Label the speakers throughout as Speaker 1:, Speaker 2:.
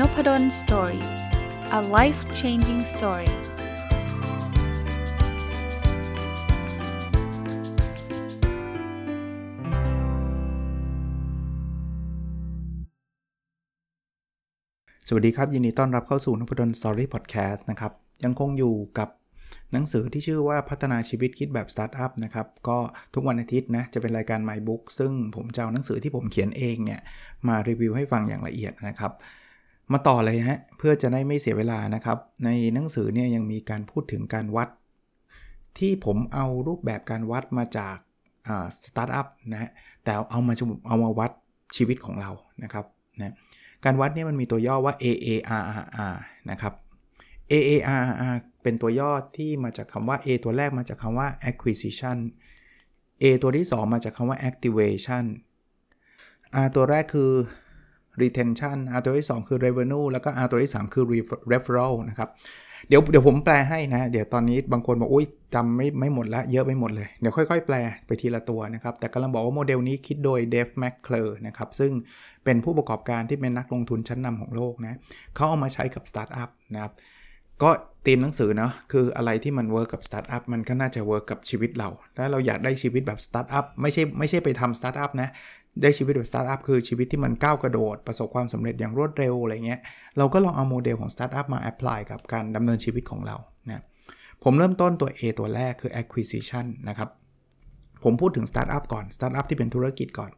Speaker 1: นพด ล story a life changing story สวัสดีครับ ยินดีต้อนรับเข้าสู่นพดล story พอดแคสต์นะครับ ยังคงอยู่กับหนังสือที่ชื่อว่าพัฒนาชีวิตคิดแบบสตาร์ทอัพนะครับ ก็ทุกวันอาทิตย์นะ จะเป็นรายการ My Book ซึ่งผมจะเอาหนังสือที่ผมเขียนเองเนี่ย มารีวิวให้ฟังอย่างละเอียดนะครับ มาต่อเลยฮะเพื่อจะได้ไม่เสียเวลานะครับ ในหนังสือเนี่ยยังมีการพูดถึงการวัด ที่ผมเอารูปแบบการวัดมาจากสตาร์ทอัพนะแต่เอามาเอามาวัดชีวิตของเรานะครับนะการวัดเนี่ยมันมีตัวย่อว่า AARR นะครับ AARR เป็นตัวย่อที่มาจากคำว่า A ตัวแรกมาจากคำว่า acquisition A ตัวที่ 2 มาจากคำว่า activation R ตัวแรกคือ retention R ตัวที่2คือ revenue แล้วก็ R ตัวที่3คือ referral นะครับ เดี๋ยวเดี๋ยวผมแปลให้นะ เดี๋ยวตอนนี้บางคนบอกอุ้ยจำไม่ไม่หมดละเยอะไปหมดเลย เดี๋ยวค่อยๆ แปลไปทีละตัวนะครับ แต่กำลังบอกว่าโมเดลนี้คิดโดย Dave McClure นะครับ ซึ่งเป็นผู้ประกอบการที่เป็นนักลงทุนชั้นนำของโลกนะเขาเอามาใช้กับสตาร์ทอัพนะครับก็ตีมหนังสือเนาะคืออะไรที่มัน work กับสตาร์ทอัพมันก็น่าจะ work กับชีวิตเรา ถ้าเราอยากได้ชีวิตแบบสตาร์ทอัพไม่ใช่ไม่ใช่ไปทำสตาร์ทอัพนะ ได้ชีวิตแบบสตาร์ทอัพคือชีวิตที่มันก้าวกระโดด ประสบความสำเร็จอย่างรวดเร็วอะไรเงี้ยเราก็ลองเอาโมเดลของสตาร์ทอัพมา apply กับการดำเนินชีวิตของเรานะผมเริ่มต้นตัว A ตัวแรกคือ acquisition นะครับผมพูดถึงสตาร์ทอัพก่อนสตาร์ทอัพที่เป็นธุรกิจก่อน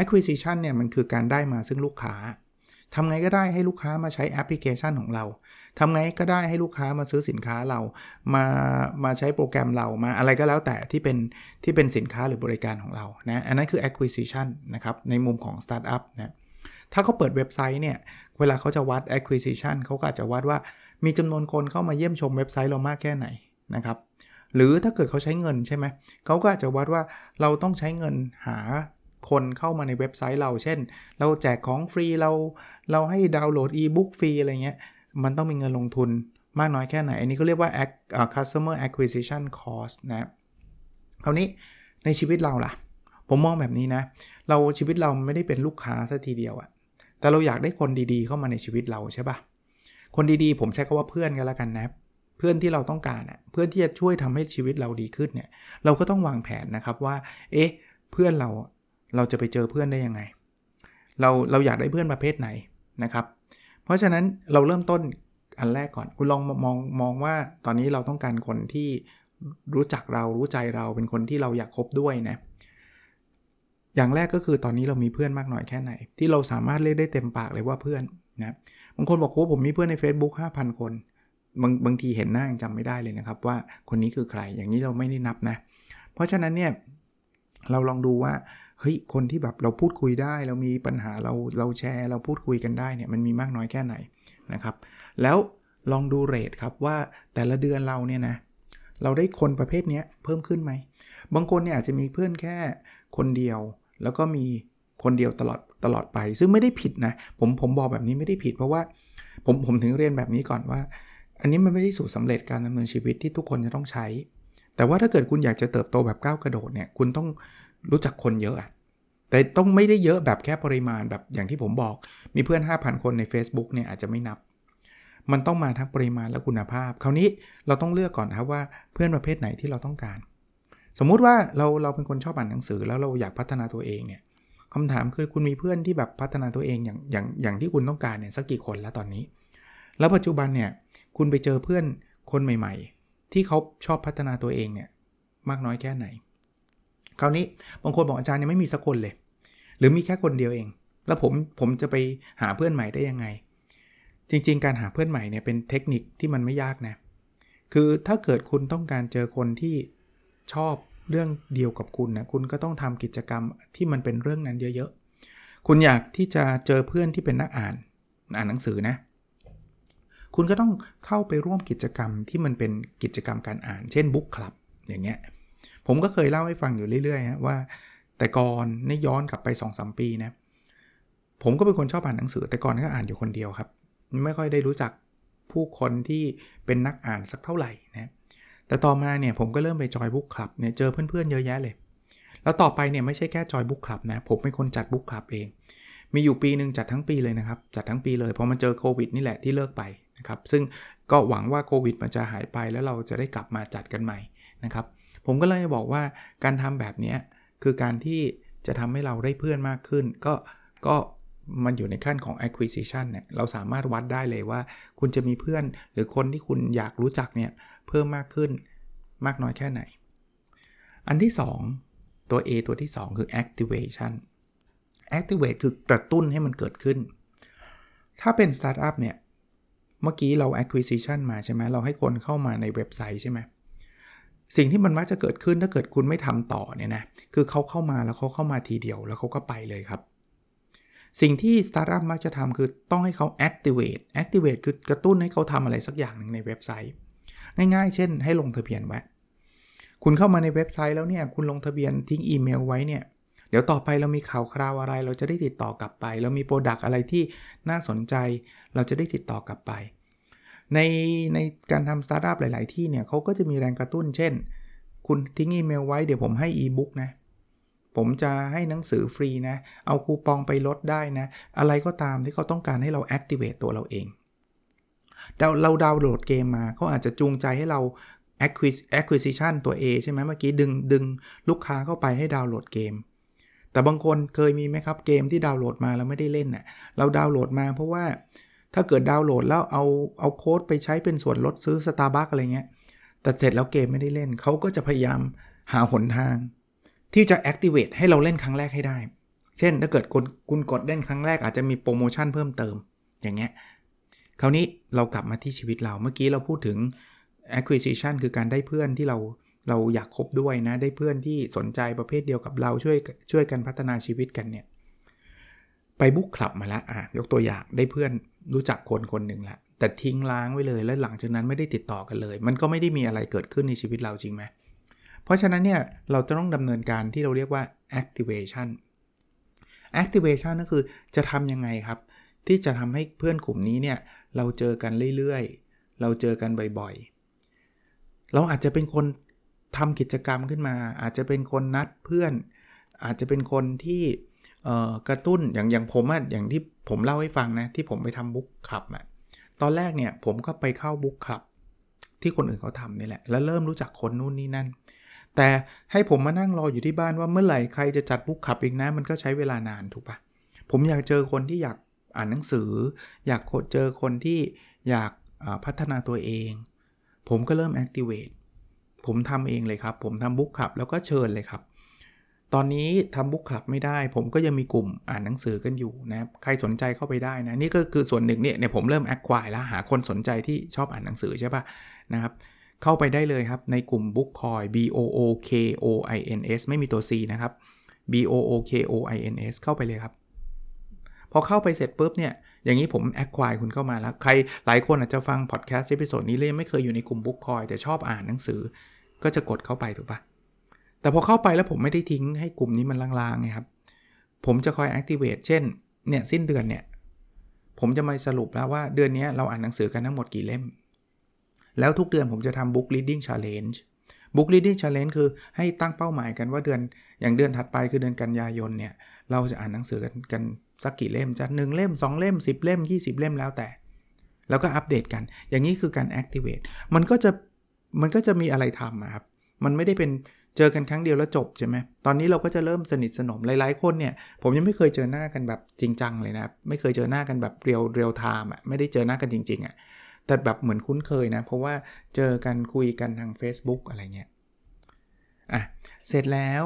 Speaker 1: acquisition เนี่ยมันคือการได้มาซึ่งลูกค้า ทำไงก็ได้ให้ลูกค้ามาใช้แอปพลิเคชันของเราทำไงก็ได้ให้ลูกค้ามาซื้อสินค้าเรา มามาใช้โปรแกรมเรามาอะไรก็แล้วแต่ที่เป็นที่เป็นสินค้าหรือบริการของเรานะอันนั้นคือ acquisition นะครับในมุมของ startup นะถ้าเขาเปิดเว็บไซต์เนี่ย เวลาเขาจะวัด acquisition เขาก็อาจจะวัดว่ามีจำนวนคนเข้ามาเยี่ยมชมเว็บไซต์เรามากแค่ไหนนะครับหรือถ้าเกิดเขาใช้เงินใช่ไหมเขาก็อาจจะวัดว่าเราต้องใช้เงินหา คนเข้ามาในเว็บไซต์เรา เช่น เราแจกของฟรีเราเราให้ดาวน์โหลดอีบุ๊กฟรีอะไรเงี้ย มันต้องมีเงินลงทุนมากน้อยแค่ไหน อันนี้ก็เรียกว่า customer acquisition cost นะคราวนี้ในชีวิตเราล่ะ ผมมองแบบนี้นะ เราชีวิตเราไม่ได้เป็นลูกค้าซะทีเดียวอะแต่เราอยากได้คนดีๆเข้ามาในชีวิตเราใช่ปะคนดีๆ ผมใช้คาว่าเพื่อนกันแล้วกันนะ เพื่อนที่เราต้องการอะเพื่อนที่จะช่วยทำให้ชีวิตเราดีขึ้นเนี่ย เราก็ต้องวางแผนนะครับว่า เอ๊ะ เพื่อนเรา เราจะไปเจอเพื่อนได้ยังไง เราเราอยากได้เพื่อนประเภทไหนนะครับ เพราะฉะนั้นเราเริ่มต้นอันแรกก่อน คุณลองมองมองว่าตอนนี้เราต้องการคนที่รู้จักเรารู้ใจเราเป็นคนที่เราอยากคบด้วยนะ อย่างแรกก็คือตอนนี้เรามีเพื่อนมากน้อยแค่ไหน ที่เราสามารถเรียกได้เต็มปากเลยว่าเพื่อนนะบางคนบอกว่าผมมีเพื่อนใน Facebook 5,000 คน บางบางทีเห็นหน้ายังจำไม่ได้เลยนะครับ ว่าคนนี้คือใครอย่างนี้เราไม่ได้นับนะ เพราะฉะนั้นเนี่ยเราลองดูว่า เฮ้ยคนที่แบบเราพูดคุยได้ เรามีปัญหาเราเราแชร์ เราพูดคุยกันได้เนี่ยมันมีมากน้อยแค่ไหนนะครับ แล้วลองดูเรทครับว่าแต่ละเดือนเราเนี่ยนะเราได้คนประเภทนี้เพิ่มขึ้นไหม บางคนเนี่ยอาจจะมีเพื่อนแค่คนเดียว แล้วก็มีคนเดียวตลอดตลอดไป ซึ่งไม่ได้ผิดนะผมผมบอกแบบนี้ไม่ได้ผิด เพราะว่าผมผมถึงเรียนแบบนี้ก่อนว่า อันนี้มันไม่ใช่สูตรสาเร็จการดำเนินชีวิตที่ทุกคนจะต้องใช้ แต่ว่าถ้าเกิดคุณอยากจะเติบโตแบบก้าวกระโดดเนี่ยคุณต้อง รู้จักคนเยอะอะแต่ต้องไม่ได้เยอะแบบแค่ปริมาณแบบอย่างที่ผมบอกมีเพื่อน 5,000 คนใน Facebook เนี่ยอาจจะไม่นับ มันต้องมาทั้งปริมาณและคุณภาพ คราวนี้เราต้องเลือกก่อนครับว่าเพื่อนประเภทไหนที่เราต้องการ สมมุติว่าเราเราเป็นคนชอบอ่านหนังสือแล้วเราอยากพัฒนาตัวเองเนี่ยคำถามคือคุณมีเพื่อนที่แบบพัฒนาตัวเองอย่างอย่างอย่างที่คุณต้องการเนี่ยสักกี่คนแล้วตอนนี้ แล้วปัจจุบันเนี่ยคุณไปเจอเพื่อนคนใหม่ ๆ ที่เขาชอบพัฒนาตัวเองเนี่ยมากน้อยแค่ไหน คราวนี้บางคนบอกอาจารย์ยังไม่มีสักคนเลย หรือมีแค่คนเดียวเอง แล้วผมผมจะไปหาเพื่อนใหม่ได้ยังไง จริงๆ การหาเพื่อนใหม่เนี่ยเป็นเทคนิคที่มันไม่ยากนะ คือถ้าเกิดคุณต้องการเจอคนที่ชอบเรื่องเดียวกับคุณนะคุณก็ต้องทำกิจกรรมที่มันเป็นเรื่องนั้นเยอะๆ คุณอยากที่จะเจอเพื่อนที่เป็นนักอ่านอ่านหนังสือนะ คุณก็ต้องเข้าไปร่วมกิจกรรมที่มันเป็นกิจกรรมการอ่าน เช่นบุ๊กคลับอย่างเงี้ย ผมก็เคยเล่าให้ฟังอยู่เรื่อยๆว่า แต่ก่อนนี่ย้อนกลับไป2อสปีนะผมก็เป็นคนชอบอ่านหนังสือ แต่ก่อนก็อ่านอยู่คนเดียวครับ ไม่ค่อยได้รู้จักผู้คนที่เป็นนักอ่านสักเท่าไหร่นะแต่ต่อมาเนี่ยผมก็เริ่มไปจอยบุ๊กคลับเนี่ยเจอเพื่อนๆเยอะแยะเลย แล้วต่อไปเนี่ยไม่ใช่แค่จอยบุ๊กคลับนะผมเป็นคนจัดบุ๊กคลับเอง มีอยู่ปีหนึ่งจัดทั้งปีเลยนะครับ จัดทั้งปีเลยพราะมันเจอโควิดนี่แหละที่เลิกไปนะครับซึ่งก็หวังว่าโควิดมันจะหายไปแล้วเราจะได้กลับมาจัดกันใหม่นะครับ ผมก็เลยบอกว่าการทำแบบนี้คือการที่จะทำให้เราได้เพื่อนมากขึ้น ก็ก็มันอยู่ในขั้นของ acquisition เนี่ยเราสามารถวัดได้เลยว่า คุณจะมีเพื่อนหรือคนที่คุณอยากรู้จักเนี่ยเพิ่มมากขึ้นมากน้อยแค่ไหน อันที่ 2 ตัว A ตัวที่ 2 คือ activation activate คือกระตุ้นให้มันเกิดขึ้น ถ้าเป็น startup เนี่ย เมื่อกี้เรา acquisition มาใช่ไหมเราให้คนเข้ามาในเว็บไซต์ใช่ไหม สิ่งที่มันมักจะเกิดขึ้นถ้าเกิดคุณไม่ทำต่อเนี่ยนะคือเขาเข้ามาแล้วเขาเข้ามาทีเดียวแล้วเขาก็ไปเลยครับ สิ่งที่สตาร์ทอัพมักจะทำคือต้องให้เขา activate activate คือกระตุ้นให้เขาทำอะไรสักอย่างหนึ่งในเว็บไซต์ ง่ายๆ เช่น ให้ลงทะเบียนไว้ คุณเข้ามาในเว็บไซต์แล้วเนี่ยคุณลงทะเบียนทิ้งอีเมลไว้เนี่ยเดี๋ยวต่อไปเรามีข่าวคราวอะไร เราจะได้ติดต่อกลับไป เรามี product อะไรที่น่าสนใจ เราจะได้ติดต่อกลับไป ในในการทำสตาร์ทอัพหลาย ๆ ที่เนี่ยเขาก็จะมีแรงกระตุ้น เช่น คุณทิ้งอีเมลไว้เดี๋ยวผมให้อีบุ๊กนะ ผมจะให้หนังสือฟรีนะ เอาคูปองไปลดได้นะ อะไรก็ตามที่เขาต้องการให้เรา activate ตัวเราเองเราเราดาวน์โหลดเกมมาเขาอาจจะจูงใจให้เรา acquisition ตัว A ใช่ไหมเมื่อกี้ดึงดึงลูกค้าเข้าไปให้ดาวน์โหลดเกม แต่บางคนเคยมีไหมครับเกมที่ดาวน์โหลดมาแล้วไม่ได้เล่นน่ะเราดาวน์โหลดมาเพราะว่า ถ้าเกิดดาวน์โหลดแล้วเอาเอาโค้ดไปใช้เป็นส่วนลดซื้อ Starbucks อะไรเงี้ย แต่เสร็จแล้วเกมไม่ได้เล่น เขาก็จะพยายามหาหนทาง ที่จะ activate ให้เราเล่นครั้งแรกให้ได้ เช่น ถ้าเกิดคุณคุณกดเล่นครั้งแรกอาจจะมีโปรโมชั่นเพิ่มเติม อย่างเงี้ย คราวนี้เรากลับมาที่ชีวิตเรา เมื่อกี้เราพูดถึง acquisition คือการได้เพื่อนที่เราเราอยากคบด้วยนะ ได้เพื่อนที่สนใจประเภทเดียวกับเราช่วยช่วยกันพัฒนาชีวิตกันเนี่ย ไปบุ๊กคลับมาแล้วอะยกตัวอย่างได้เพื่อน รู้จักคนคนหนึ่งละแต่ทิ้งล้างไว้เลยแล้วหลังจากนั้นไม่ได้ติดต่อกันเลย มันก็ไม่ได้มีอะไรเกิดขึ้นในชีวิตเราจริงไหมเพราะฉะนั้นเนี่ยเราจะต้องดำเนินการที่เราเรียกว่า activation activation ก็คือจะทำยังไงครับ ที่จะทำให้เพื่อนกลุ่มนี้เนี่ยเราเจอกันเรื่อยๆ เราเจอกันบ่อยๆ เราอาจจะเป็นคนทำกิจกรรมขึ้นมา อาจจะเป็นคนนัดเพื่อน อาจจะเป็นคนที่ กระตุ้นอย่างอย่างผมอะอย่างที่ผมเล่าให้ฟังนะ ที่ผมไปทำบุ๊กคลับอะตอนแรกเนี่ยผมก็ไปเข้าบุ๊กคลับที่คนอื่นเขาทำนี่แหละ แล้วเริ่มรู้จักคนนู่นนี่นั่น แต่ให้ผมมานั่งรออยู่ที่บ้านว่าเมื่อไหร่ใครจะจัดบุ๊กคลับอีกนะ มันก็ใช้เวลานานถูกปะผมอยากเจอคนที่อยากอ่านหนังสือ อยากเจอคนที่อยากพัฒนาตัวเอง ผมก็เริ่ม activate ผมทำเองเลยครับ ผมทำบุ๊กคลับแล้วก็เชิญเลยครับ ตอนนี้ทำบุ๊กคลับไม่ได้ ผมก็ยังมีกลุ่มอ่านหนังสือกันอยู่นะใครสนใจเข้าไปได้นะนี่ก็คือส่วนหนึ่งเนี่ยผมเริ่มแอคควายแล้วหาคนสนใจที่ชอบอ่านหนังสือใช่ปะนะครับเข้าไปได้เลยครับ ในกลุ่ม Bookoins B O O K O I N S ไม่มีตัว C นะครับ B O O K O I N S เข้าไปเลยครับ พอเข้าไปเสร็จปุ๊บเนี่ย อย่างนี้ผม acquire คุณเข้ามาแล้ว ใครหลายคนอาจจะฟังพอดแคสต์ episode นี้เลยไม่เคยอยู่ในกลุ่ม Bookoins แต่ชอบอ่านหนังสือ ก็จะกดเข้าไปถูกปะ แต่พอเข้าไปแล้วผมไม่ได้ทิ้งให้กลุ่มนี้มันร้างๆไงครับ ผมจะคอย activate เช่น เนี่ยสิ้นเดือนเนี่ย ผมจะมาสรุปแล้วว่าเดือนนี้เราอ่านหนังสือกันทั้งหมดกี่เล่ม แล้วทุกเดือนผมจะทำ book reading challenge book reading challenge คือให้ตั้งเป้าหมายกันว่าเดือนอย่างเดือนถัดไปคือเดือนกันยายนเนี่ย เราจะอ่านหนังสือกันกันสักกี่เล่มจะหนึ่งเล่ม 2 เล่ม 10 เล่ม 20 เล่มแล้วแต่ แล้วก็อัปเดตกัน อย่างนี้คือการ activate มันก็จะมันก็จะมีอะไรทำครับ มันไม่ได้เป็น เจอกันครั้งเดียวแล้วจบใช่ไหมตอนนี้เราก็จะเริ่มสนิทสนมหลายๆคนเนี่ยผมยังไม่เคยเจอหน้ากันแบบจริงจังเลยนะไม่เคยเจอหน้ากันแบบเรียวเรียวไทม์อะไม่ได้เจอหน้ากันจริงๆอะแต่แบบเหมือนคุ้นเคยนะ เพราะว่าเจอกันคุยกันทาง Facebook อะไรเงี้ยอะเสร็จแล้ว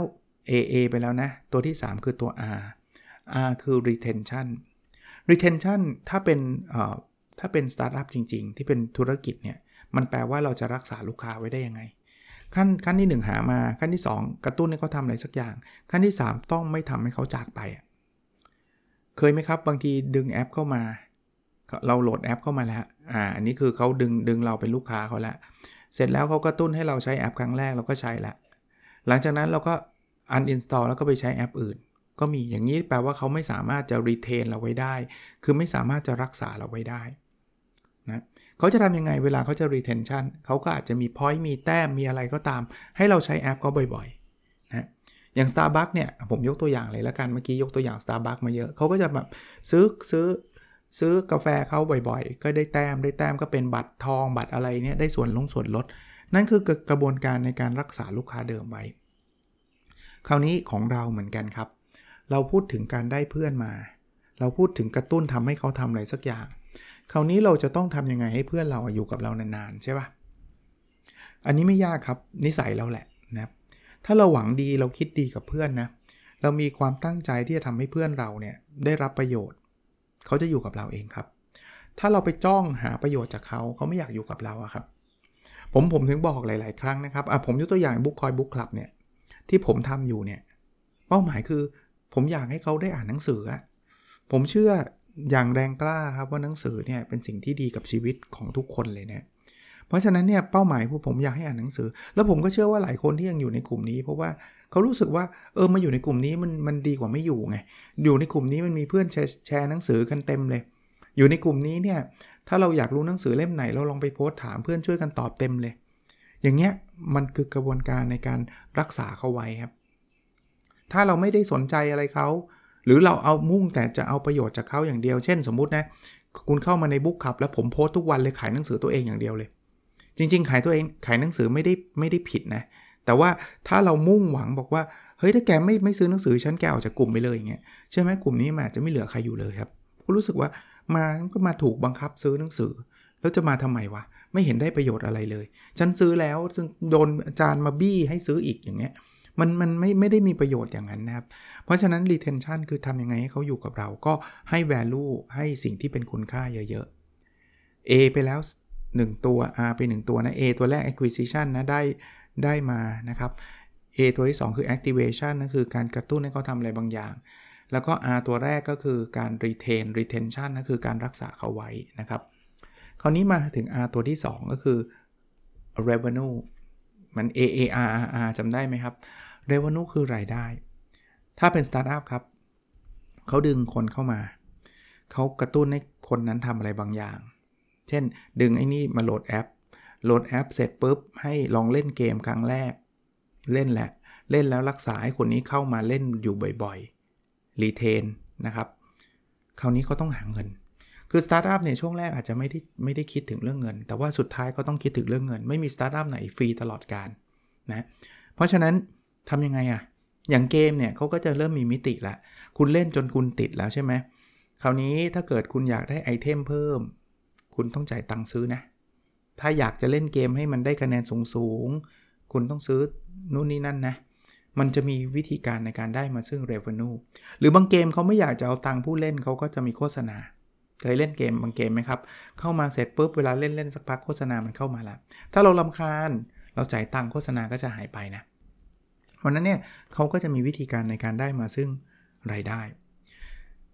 Speaker 1: AA ไปแล้วนะ ตัวที่ 3 คือตัว R R คือ retention retention ถ้าเป็นถ้าเป็นสตาร์ทอัพจริง ๆ ที่เป็นธุรกิจเนี่ย มันแปลว่าเราจะรักษาลูกค้าไว้ได้ยังไง ขั้นขั้นที่ 1 หามาขั้นที่ 2 กระตุ้นให้เขาทำอะไรสักอย่าง ขั้นที่ 3 ต้องไม่ทำให้เขาจากไป เคยไหมครับบางทีดึงแอปเข้ามา เราโหลดแอปเข้ามาแล้วอ่าอันนี้คือเขาดึงดึงเราเป็นลูกค้าเขาแล้วเสร็จแล้วเขากระตุ้นให้เราใช้แอปครั้งแรกเราก็ใช้ละหลังจากนั้นเราก็ uninstall แล้วก็ไปใช้แอปอื่น ก็มีอย่างนี้แปลว่าเขาไม่สามารถจะ retain เราไว้ได้ คือไม่สามารถจะรักษาเราไว้ได้ เขาจะทำยังไงเวลาเขาจะ retention เขาก็อาจจะมี point มีแต้มมีอะไรก็ตาม ให้เราใช้แอปก็บ่อยๆนะอย่าง Starbucks เนี่ยผมยกตัวอย่างเลยแล้วกันเมื่อกี้ยกตัวอย่าง Starbucks มาเยอะเขาก็จะแบบซื้อซื้อซื้อกาแฟเขาบ่อยๆ ก็ได้แต้มได้แต้มก็เป็นบัตรทองบัตรอะไรเนี่ยได้ส่วนลงส่วนลด นั่นคือกระบวนการในการรักษาลูกค้าเดิมไว้ คราวนี้ของเราเหมือนกันครับ เราพูดถึงการได้เพื่อนมา เราพูดถึงกระตุ้นทำให้เขาทำอะไรสักอย่าง คราวนี้เราจะต้องทำยังไงให้เพื่อนเราอยู่กับเรานานๆใช่ปะอันนี้ไม่ยากครับนิสัยเราแหละนะถ้าเราหวังดีเราคิดดีกับเพื่อนนะเรามีความตั้งใจที่จะทำให้เพื่อนเราเนี่ยได้รับประโยชน์ เขาจะอยู่กับเราเองครับ ถ้าเราไปจ้องหาประโยชน์จากเขาเขาไม่อยากอยู่กับเราครับ ผมผมถึงบอกหลาย ๆ ครั้งนะครับอะผมยกตัวอย่างบุ๊กคอยบุ๊กคลับเนี่ยที่ผมทำอยู่เนี่ยเป้าหมายคือผมอยากให้เขาได้อ่านหนังสืออะผมเชื่อ อย่างแรงกล้าครับว่าหนังสือเนี่ยเป็นสิ่งที่ดีกับชีวิตของทุกคนเลยเนี่ยเพราะฉะนั้นเนี่ยเป้าหมายผู้ผมอยากให้อ่านหนังสือ แล้วผมก็เชื่อว่าหลายคนที่ยังอยู่ในกลุ่มนี้ เพราะว่าเขารู้สึกว่าเออมาอยู่ในกลุ่มนี้มันมันดีกว่าไม่อยู่ไงอยู่ในกลุ่มนี้มันมีเพื่อนแชร์แชร์หนังสือกันเต็มเลย อยู่ในกลุ่มนี้เนี่ยถ้าเราอยากรู้หนังสือเล่มไหนเราลองไปโพสต์ถามเพื่อนช่วยกันตอบเต็มเลย อย่างเงี้ยมันคือกระบวนการในการรักษาเขาไว้ครับ ถ้าเราไม่ได้สนใจอะไรเขา หรือเราเอามุ่งแต่จะเอาประโยชน์จากเขาอย่างเดียว เช่น สมมุตินะคุณเข้ามาในบุ๊กคับแล้วผมโพสต์ทุกวันเลยขายหนังสือตัวเองอย่างเดียวเลย จริง ๆ ขายตัวเองขายหนังสือไม่ได้ไม่ได้ผิดนะ แต่ว่าถ้าเรามุ่งหวังบอกว่าเฮ้ยถ้าแกไม่ไม่ซื้อหนังสือฉันแกออกจากกลุ่มไปเลยอย่างเงี้ยใช่ไหมกลุ่มนี้มันอาจจะไม่เหลือใครอยู่เลยครับก็รู้สึกว่ามาก็มาถูกบังคับซื้อหนังสือ แล้วจะมาทำไมวะไม่เห็นได้ประโยชน์อะไรเลย ฉันซื้อแล้วโดนอาจารย์มาบี้ให้ซื้ออีกอย่างเงี้ย มันมันไม่ไม่ได้มีประโยชน์อย่างนั้นนะครับ เพราะฉะนั้น retention คือทำยังไงให้เขาอยู่กับเรา ก็ให้ value ให้สิ่งที่เป็นคุณค่าเยอะๆ A ไปแล้ว 1 ตัว R ไป 1 ตัวนะ A ตัวแรก acquisition นะได้ได้มานะครับ A ตัวที่ 2 คือ activation นั่นคือการกระตุ้นให้เขาทำอะไรบางอย่าง แล้วก็ R ตัวแรกก็คือการ retain retention นั่นคือการรักษาเขาไว้นะครับ คราวนี้มาถึง R ตัวที่ 2 ก็คือ revenue มัน A A R R R จำได้ไหมครับ revenue คือรายได้ ถ้าเป็น startup ครับเขาดึงคนเข้ามา เขากระตุ้นให้คนนั้นทำอะไรบางอย่าง เช่น ดึงไอ้นี่มาโหลดแอป โหลดแอปเสร็จปุ๊บ ให้ลองเล่นเกมครั้งแรก เล่นแหละ เล่นแล้วรักษาให้คนนี้เข้ามาเล่นอยู่บ่อยๆ retain นะครับ คราวนี้เขาต้องหาเงิน คือสตาร์ทอัพเนี่ยช่วงแรกอาจจะไม่ได้ไม่ได้คิดถึงเรื่องเงิน แต่ว่าสุดท้ายเขาต้องคิดถึงเรื่องเงิน ไม่มีสตาร์ทอัพไหนฟรีตลอดการนะ เพราะฉะนั้น ทำยังไงอะอย่างเกมเนี่ยเขาก็จะเริ่มมีมิติละ คุณเล่นจนคุณติดแล้วใช่ไหมคราวนี้ถ้าเกิดคุณอยากได้ไอเทมเพิ่ม คุณต้องจ่ายตังค์ซื้อนะ ถ้าอยากจะเล่นเกมให้มันได้คะแนนสูงๆ คุณต้องซื้อนู่นนี่นั่นนะ มันจะมีวิธีการในการได้มาซึ่ง revenue หรือบางเกมเขาไม่อยากจะเอาตังค์ผู้เล่นเขาก็จะมีโฆษณา เคยเล่นเกมบางเกมไหมครับ เข้ามาเสร็จปุ๊บเวลาเล่นเล่นสักพักโฆษณามันเข้ามาล้วถ้าเราลำคาญเราจ่ายตังค์โฆษณาก็จะหายไปนะเพราะนั้นเนี่ยเขาก็จะมีวิธีการในการได้มาซึ่งรายได้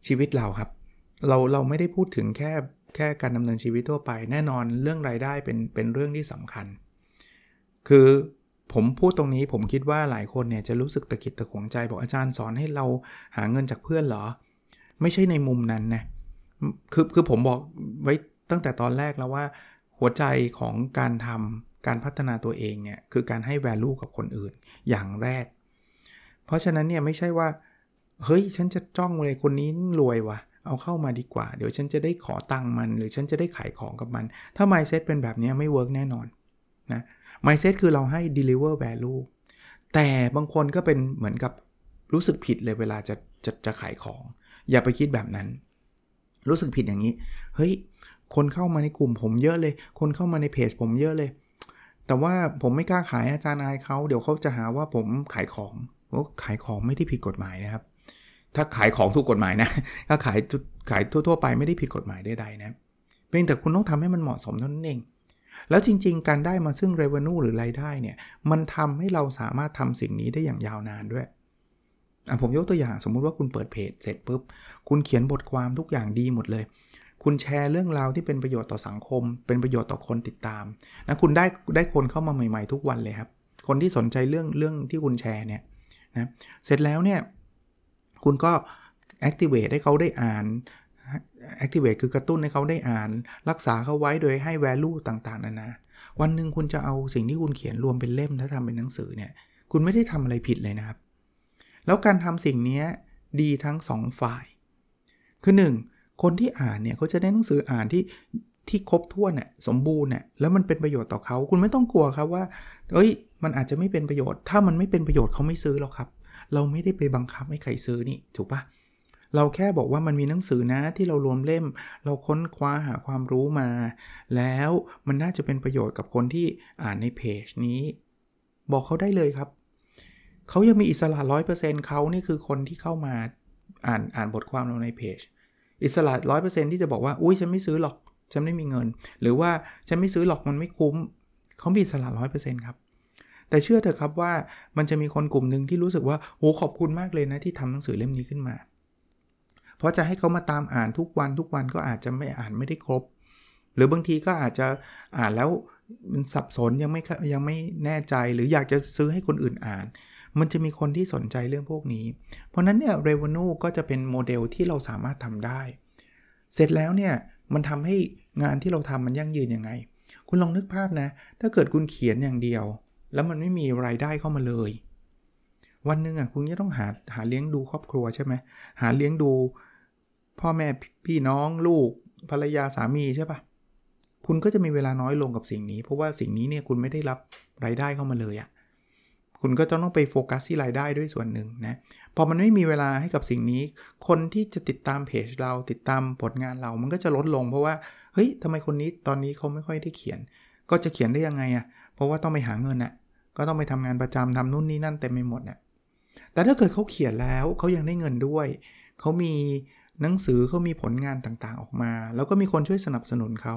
Speaker 1: ชีวิตเราครับ เราเราไม่ได้พูดถึงแค่แค่การดำเนินชีวิตทั่วไป แน่นอนเรื่องรายได้เป็นเป็นเรื่องที่สำคัญ คือผมพูดตรงนี้ผมคิดว่าหลายคนเนี่ยจะรู้สึกตะกิดตะขวงใจบอกอาจารย์สอนให้เราหาเงินจากเพื่อนเหรอ ไม่ใช่ในมุมนั้นนะคือคือผมบอกไว้ตั้งแต่ตอนแรกแล้วว่า หัวใจของการทำ การพัฒนาตัวเองเนี่ยคือการให้ value กับคนอื่นอย่างแรก เพราะฉะนั้นเนี่ยไม่ใช่ว่า เฮ้ย ฉันจะจ้องเลยคนนี้รวยว่ะเอาเข้ามาดีกว่า เดี๋ยวฉันจะได้ขอตังค์มัน หรือฉันจะได้ขายของกับมัน ถ้า mindset เป็นแบบนี้ไม่ work แน่นอนนะ mindset คือเราให้ deliver value แต่บางคนก็เป็นเหมือนกับรู้สึกผิดเลยเวลาจะจะจะขายของ อย่าไปคิดแบบนั้น รู้สึกผิดอย่างนี้ เฮ้ย คนเข้ามาในกลุ่มผมเยอะเลย คนเข้ามาในเพจผมเยอะเลย แต่ว่าผมไม่กล้าขายอาจารย์อายเขาเดี๋ยวเขาจะหาว่าผมขายของว่าขายของไม่ได้ผิดกฎหมายนะครับ ถ้าขายของถูกกฎหมายนะ ถ้าขายขายทั่ว ๆ ไปไม่ได้ผิดกฎหมายใดๆนะเพียงแต่คุณต้องทำให้มันเหมาะสมเท่านั้นเอง แล้วจริง ๆ การได้มาซึ่ง revenue หรือรายได้เนี่ย มันทำให้เราสามารถทำสิ่งนี้ได้อย่างยาวนานด้วยอะผมยกตัวอย่างสมมุติว่าคุณเปิดเพจเสร็จปุ๊บคุณเขียนบทความทุกอย่างดีหมดเลย คุณแชร์เรื่องราวที่เป็นประโยชน์ต่อสังคม เป็นประโยชน์ต่อคนติดตามนะคุณได้ได้คนเข้ามาใหม่ ๆ ทุกวันเลยครับ คนที่สนใจเรื่องเรื่องที่คุณแชร์เนี่ยนะเสร็จแล้วเนี่ยคุณก็ activate ให้เขาได้อ่าน activate คือกระตุ้นให้เขาได้อ่าน รักษาเขาไว้โดยให้ value ต่างๆนานาวันหนึ่งคุณจะเอาสิ่งที่คุณเขียนรวมเป็นเล่มแล้วทำเป็นหนังสือเนี่ยคุณไม่ได้ทำอะไรผิดเลยนะครับ แล้วการทำสิ่งนี้ดีทั้ง 2 ฝ่าย คือ 1. คนที่อ่านเนี่ยเขาจะได้หนังสืออ่านที่ที่ครบถ้วนน่ยสมบูรณ์เนี่ยแล้วมันเป็นประโยชน์ต่อเขาคุณไม่ต้องกลัวครับว่าเอ้ยมันอาจจะไม่เป็นประโยชน์ ถ้ามันไม่เป็นประโยชน์เขาไม่ซื้อหรอกครับ เราไม่ได้ไปบังคับให้ใครซื้อนี่ถูกปะเราแค่บอกว่ามันมีหนังสือนะที่เรารวมเล่ม เราค้นคว้าหาความรู้มา แล้วมันน่าจะเป็นประโยชน์กับคนที่อ่านในเพจนี้ บอกเขาได้เลยครับ เขายังมีอิสระร้อยเปอร์เซ็นต์เขานี่คือคนที่เข้ามาอ่านอ่านบทความเราในเพจ อิสระร้อยเปอร์เซ็นต์ที่จะบอกว่าอุ้ยฉันไม่ซื้อหรอกฉันไม่มีเงิน หรือว่าฉันไม่ซื้อหรอกมันไม่คุ้มเขามีอิสระร้อยเปอร์เซ็นต์ครับแต่เชื่อเถอะครับว่ามันจะมีคนกลุ่มหนึ่งที่รู้สึกว่าโอ้ขอบคุณมากเลยนะที่ทำหนังสือเล่มนี้ขึ้นมา เพราะจะให้เขามาตามอ่านทุกวันทุกวันก็อาจจะไม่อ่านไม่ได้ครบ หรือบางทีก็อาจจะอ่านแล้วมันสับสนยังไม่ยังไม่แน่ใจ หรืออยากจะซื้อให้คนอื่นอ่าน มันจะมีคนที่สนใจเรื่องพวกนี้ เพราะนั้นเนี่ยเรเวนูก็จะเป็นโมเดลที่เราสามารถทำได้ เสร็จแล้วเนี่ย มันทำให้งานที่เราทำมันยั่งยืนยังไง คุณลองนึกภาพนะ ถ้าเกิดคุณเขียนอย่างเดียว แล้วมันไม่มีรายได้เข้ามาเลย วันหนึ่งอะคุณจะต้องหาหาเลี้ยงดูครอบครัวใช่ไหมหาเลี้ยงดู พ่อแม่พี่น้องลูกภรรยาสามีใช่ปะคุณก็จะมีเวลาน้อยลงกับสิ่งนี้ เพราะว่าสิ่งนี้เนี่ยคุณไม่ได้รับรายได้เข้ามาเลยอะ่ะ คุณก็ต้องไปโฟกัสที่รายได้ด้วยส่วนหนึ่งนะพอมันไม่มีเวลาให้กับสิ่งนี้ คนที่จะติดตามเพจเราติดตามผลงานเรามันก็จะลดลงเพราะว่าเฮ้ยทำไมคนนี้ตอนนี้เขาไม่ค่อยได้เขียน ก็จะเขียนได้ยังไงอะ่ะเพราะว่าต้องไปหาเงินอะ่ะก็ต้องไปทำงานประจำทำนู่นนี่นั่นเต็มไปหมดเนี่ยแต่ถ้าเกิดเขาเขียนแล้วเขายังได้เงินด้วยเขามีหนังสือเขามีผลงานต่างๆออกมา แล้วก็มีคนช่วยสนับสนุนเขา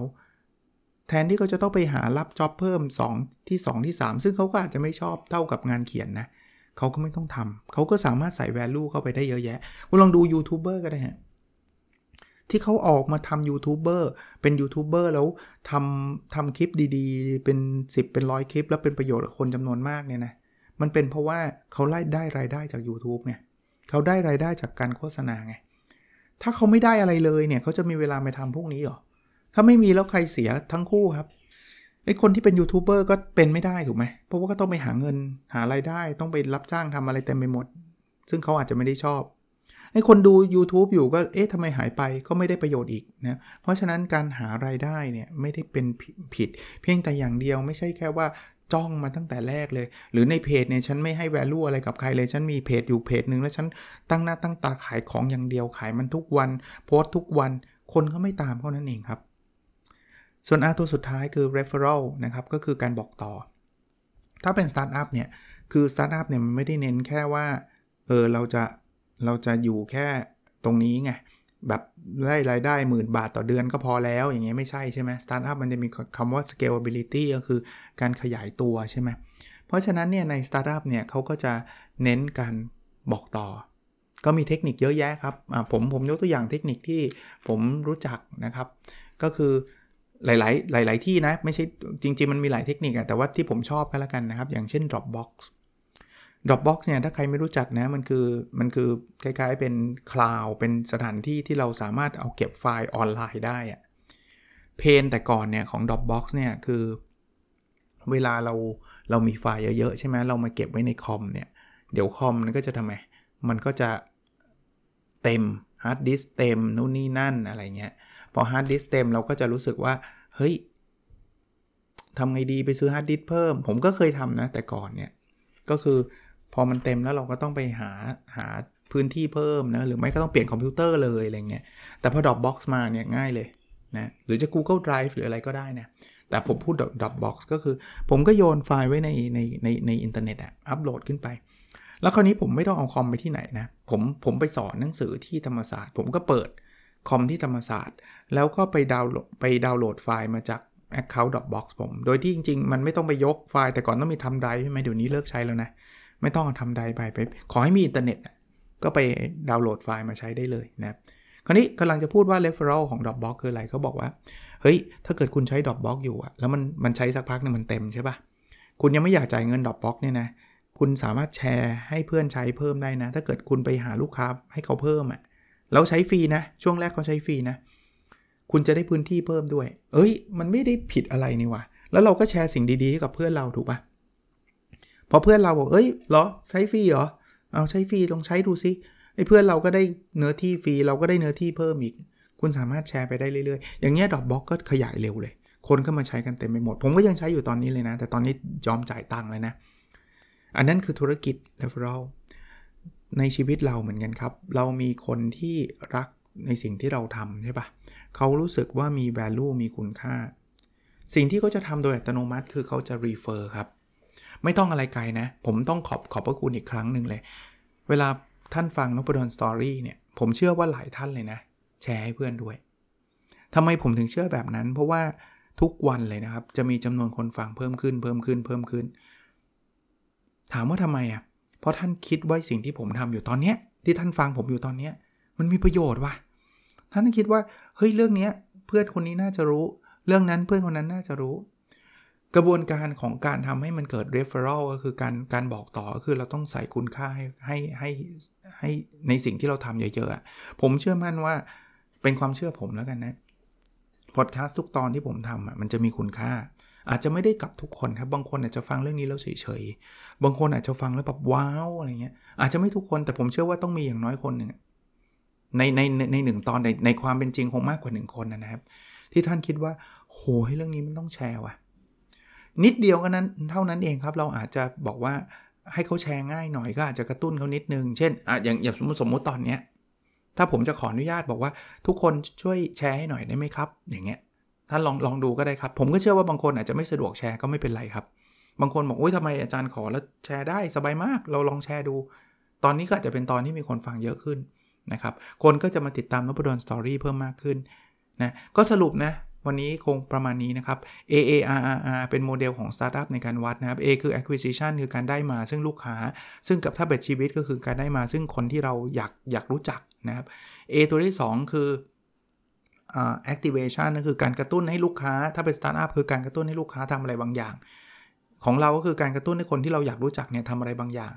Speaker 1: แทนที่เขาจะต้องไปหารับจ็อบเพิ่ม 2 ที่ 2 ที่ 3 ซึ่งเขาก็อาจจะไม่ชอบเท่ากับงานเขียนนะเขาก็ไม่ต้องทำเขาก็สามารถใส่แวลูเข้าไปได้เยอะแยะ คุณลองดูยูทูบเบอร์ก็ได้ฮะที่เขาออกมาทำยูทูบเบอร์เป็นยูทูบเบอร์แล้วทำทำคลิปดีๆ เป็น 10 เป็นร้อยคลิป แล้วเป็นประโยชน์กับคนจำนวนมากเนี่ยนะมันเป็นเพราะว่าเขาไล่ได้รายได้จาก YouTube ไงเขาได้รายได้จากการโฆษณาไงถ้าเขาไม่ได้อะไรเลยเนี่ยเขาจะมีเวลาไปทำพวกนี้หรอ ถ้าไม่มีแล้วใครเสียทั้งคู่ครับไอ้คนที่เป็นยูทูบเบอร์ก็เป็นไม่ได้ถูกไหม เพราะว่าก็ต้องไปหาเงินหาไรายได้ ต้องไปรับจ้างทำอะไรเต็มไปหมด ซึ่งเขาอาจจะไม่ได้ชอบ ไอ้คนดู YouTube อยู่ก็ เอ๊ะทำไมหายไปก็ไม่ได้ประโยชน์อีกนะ เพราะฉะนั้นการหารายได้เนี่ยไม่ได้เป็นผิด เพียงแต่อย่างเดียวไม่ใช่แค่ว่าจ้องมาตั้งแต่แรกเลย หรือในเพจเนี่ยฉันไม่ให้ value อะไรกับใครเลย ฉันมีเพจอยู่เพจหนึ่งแล้วฉันตั้งหน้าตั้งตาขายของอย่างเดียวขายมันทุกวัน โพสทุกวัน คนเขาไม่ตามเท่านั้นเองครับ ส่วน R ตัวสุดท้ายคือ referral นะครับก็คือการบอกต่อ ถ้าเป็นสตาร์ทอัพเนี่ย คือสตาร์ทอัพเนี่ยมันไม่ได้เน้นแค่ว่า เออเราจะเราจะอยู่แค่ตรงนี้ไง แบบได้รายได้หมื่นบาทต่อเดือนก็พอแล้วอย่างเงี้ยไม่ใช่ใช่ไหมสตาร์ทอัพมันจะมีคำว่า scalability ก็คือการขยายตัวใช่ไหม เพราะฉะนั้นเนี่ยในสตาร์ทอัพเนี่ยเขาก็จะเน้นการบอกต่อ ก็มีเทคนิคเยอะแยะครับผมผมยกตัวอย่างเทคนิคที่ผมรู้จักนะครับ ก็คือ หลาย ๆ หลาย ๆ ที่นะ ไม่ใช่จริง ๆ มันมีหลายเทคนิคอะแต่ว่าที่ผมชอบก็แล้วกันนะครับ อย่างเช่น Dropbox Dropbox เนี่ยถ้าใครไม่รู้จักนะมันคือมันคือคล้าย ๆ เป็น cloud เป็นสถานที่ที่เราสามารถเอาเก็บไฟล์ออนไลน์ได้อะเพนแต่ก่อนเนี่ยของ Dropbox เนี่ยคือ เวลาเราเรามีไฟล์เยอะ ๆ ใช่ไหมเรามาเก็บไว้ในคอมเนี่ยเดี๋ยวคอมมันก็จะทำไมมันก็จะเต็มฮาร์ดดิสก์เต็มนู่นนี่นั่นอะไรเงี้ย พอฮาร์ดดิสก์เต็มเราก็จะรู้สึกว่า เฮ้ยทำไงดีไปซื้อฮาร์ดดิสก์เพิ่ม ผมก็เคยทำนะ แต่ก่อนเนี่ย ก็คือพอมันเต็มแล้วเราก็ต้องไปหาหาพื้นที่เพิ่มนะ หรือไม่ก็ต้องเปลี่ยนคอมพิวเตอร์เลยอะไรเงี้ยแต่พอ Dropbox มาเนี่ยง่ายเลยนะหรือจะ Google Drive หรืออะไรก็ได้นะแต่ผมพูด Dropbox ก็คือ ผมก็โยนไฟล์ไว้ในในในในอินเทอร์เน็ตอะอัปโหลดขึ้นไป แล้วคราวนี้ผมไม่ต้องเอาคอมไปที่ไหนนะ ผมผมไปสอนหนังสือที่ธรรมศาสตร์ ผมก็เปิด คอมที่ธรรมศาสตร์ แล้วก็ไปดาวน์โหลดไปดาวน์โหลดไฟล์มาจาก Account Dropbox ผม โดยที่จริง ๆ มันไม่ต้องไปยกไฟล์ แต่ก่อนต้องมี thumb drive ใช่ไหมเดี๋ยวนี้เลิกใช้แล้วนะ ไม่ต้อง thumb drive ไป ขอให้มีอินเทอร์เน็ตก็ไปดาวน์โหลดไฟล์มาใช้ได้เลยนะคราวนี้กำลังจะพูดว่า referral ของ Dropbox คืออะไรเขาบอกว่า เฮ้ย ถ้าเกิดคุณใช้ Dropbox อยู่อะแล้วมันมันใช้สักพักนึงมันเต็มใช่ปะ่ะ คุณยังไม่อยากจ่ายเงิน Dropbox เนี่ยนะ คุณสามารถแชร์ให้เพื่อนใช้เพิ่มได้นะ ถ้าเกิดคุณไปหาลูกค้าให้เขาเพิ่มอะ แล้วใช้ฟรีนะ ช่วงแรกเขาใช้ฟรีนะ คุณจะได้พื้นที่เพิ่มด้วย เอ้ย มันไม่ได้ผิดอะไรนี่วะแล้วเราก็แชร์สิ่งดีๆให้กับเพื่อนเราถูกปะ่ะพอเพื่อนเราบอก เอ้ยเหรอใช้ฟรีเหรอ เอาใช้ฟรีลองใช้ดูซิไอ้เพื่อนเราก็ได้เนื้อที่ฟรีเราก็ได้เนื้อที่เพิ่มอีก คุณสามารถแชร์ไปได้เรื่อยๆ อย่างเงี้ยดอกบล็อกก็ขยายเร็วเลย คนก็มาใช้กันเต็มไปหมด ผมก็ยังใช้อยู่ตอนนี้เลยนะ แต่ตอนนี้ยอมจ่ายตังค์เลยนะ อันนั้นคือธุรกิจ referral ในชีวิตเราเหมือนกันครับ เรามีคนที่รักในสิ่งที่เราทำใช่ปะเขารู้สึกว่ามี value มีคุณค่า สิ่งที่เขาจะทำโดยอัตโนมัติคือเขาจะ refer ครับ ไม่ต้องอะไรไกลนะ ผมต้องขอบขอบพระคุณอีกครั้งหนึ่งเลย เวลาท่านฟังนพดลสตอรี่เนี่ย ผมเชื่อว่าหลายท่านเลยนะ แชร์ให้เพื่อนด้วยทำไมผมถึงเชื่อแบบนั้น เพราะว่าทุกวันเลยนะครับ จะมีจำนวนคนฟังเพิ่มขึ้น เพิ่มขึ้น เพิ่มขึ้น ถามว่าทำไมอะ เพราะท่านคิดว่าสิ่งที่ผมทำอยู่ตอนเนี้ยที่ท่านฟังผมอยู่ตอนเนี้ยมันมีประโยชน์ว่ะท่านคิดว่าเฮ้ยเรื่องเนี้ยเพื่อนคนนี้น่าจะรู้ เรื่องนั้นเพื่อนคนนั้นน่าจะรู้ กระบวนการของการทำให้มันเกิด referral ก็คือการการบอกต่อก็คือเราต้องใส่คุณค่าให้ให้ให้ให้ในสิ่งที่เราทำเยอะๆผมเชื่อมั่นว่าเป็นความเชื่อผมแล้วกันนะพอดแคสต์ทุกตอนที่ผมทำมันจะมีคุณค่า อาจจะไม่ได้กับทุกคนครับ บางคนอาจจะฟังเรื่องนี้แล้วเฉยๆ บางคนอาจจะฟังแล้วแบบว้าวอะไรเงี้ย อาจจะไม่ทุกคนแต่ผมเชื่อว่าต้องมีอย่างน้อยคนหนึ่งในในในหนึ่งตอนในในความเป็นจริงคงมากกว่า 1 คนนะครับ ที่ท่านคิดว่า โหเรื่องนี้มันต้องแชร์ว่ะ นิดเดียวก็นั้นเท่านั้นเองครับ เราอาจจะบอกว่าให้เขาแชร์ง่ายหน่อยก็อาจจะกระตุ้นเขานิดนึง เช่นอะอย่างอย่างสมมติสมมติตอนเนี้ยถ้าผมจะขออนุญาตบอกว่าทุกคนช่วยแชร์ให้หน่อยได้ไหมครับ อย่างเงี้ย ท่านลองลองดูก็ได้ครับ ผมก็เชื่อว่าบางคนอาจจะไม่สะดวกแชร์ก็ไม่เป็นไรครับ บางคนบอกโอ้ยทำไมอาจารย์ขอแล้วแชร์ได้สบายมาก เราลองแชร์ดู ตอนนี้ก็อาจจะเป็นตอนที่มีคนฟังเยอะขึ้นนะครับ คนก็จะมาติดตามนบดล Story เพิ่มมากขึ้นนะก็สรุปนะวันนี้คงประมาณนี้นะครับ AARRR เป็นโมเดลของสตาร์ทอัพในการวัดนะครับ A คือ acquisition คือการได้มาซึ่งลูกค้า ซึ่งกับถ้าเบ็ดชีวิตก็คือการได้มาซึ่งคนที่เราอยากอยากรู้จักนะครับ A ตัวที่ 2 คือ activation ก็คือการกระตุ้นให้ลูกค้า ถ้าเป็นสตาร์ทอัพคือการกระตุ้นให้ลูกค้าทำอะไรบางอย่าง ของเราก็คือการกระตุ้นให้คนที่เราอยากรู้จักเนี่ยทำอะไรบางอย่าง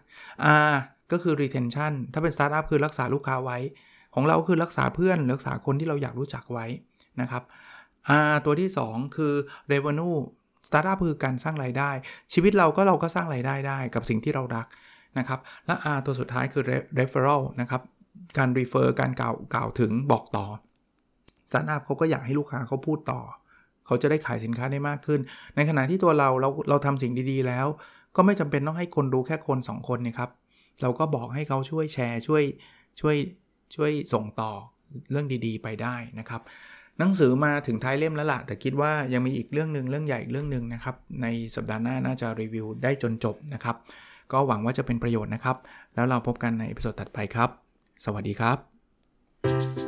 Speaker 1: R ก็คือ retention ถ้าเป็นสตาร์ทอัพคือรักษาลูกค้าไว้ ของเราคือรักษาเพื่อนรักษาคนที่เราอยากรู้จักไว้นะครับ R ตัวที่ 2 คือ revenue สตาร์ทอัพคือการสร้างรายได้ ชีวิตเราก็เราก็สร้างรายได้ได้กับสิ่งที่เรารักนะครับ และ R ตัวสุดท้ายคือ referral นะครับ การ refer การกล่าวกล่าวถึงบอกต่อ สตาร์ทอัพเขาก็อยากให้ลูกค้าเขาพูดต่อ เขาจะได้ขายสินค้าได้มากขึ้น ในขณะที่ตัวเราเราเราทำสิ่งดีๆแล้ว ก็ไม่จำเป็นต้องให้คนรู้แค่คน 2 คนนะครับ เราก็บอกให้เขาช่วยแชร์ช่วยช่วยช่วยส่งต่อเรื่องดีๆ ไปได้นะครับหนังสือมาถึงท้ายเล่มแล้วล่ะ แต่คิดว่ายังมีอีกเรื่องหนึ่งเรื่องใหญ่เรื่องหนึ่งนะครับ ในสัปดาห์หน้าน่าจะรีวิวได้จนจบนะครับ ก็หวังว่าจะเป็นประโยชน์นะครับ แล้วเราพบกันในอีพิโซดถัดไปครับ สวัสดีครับ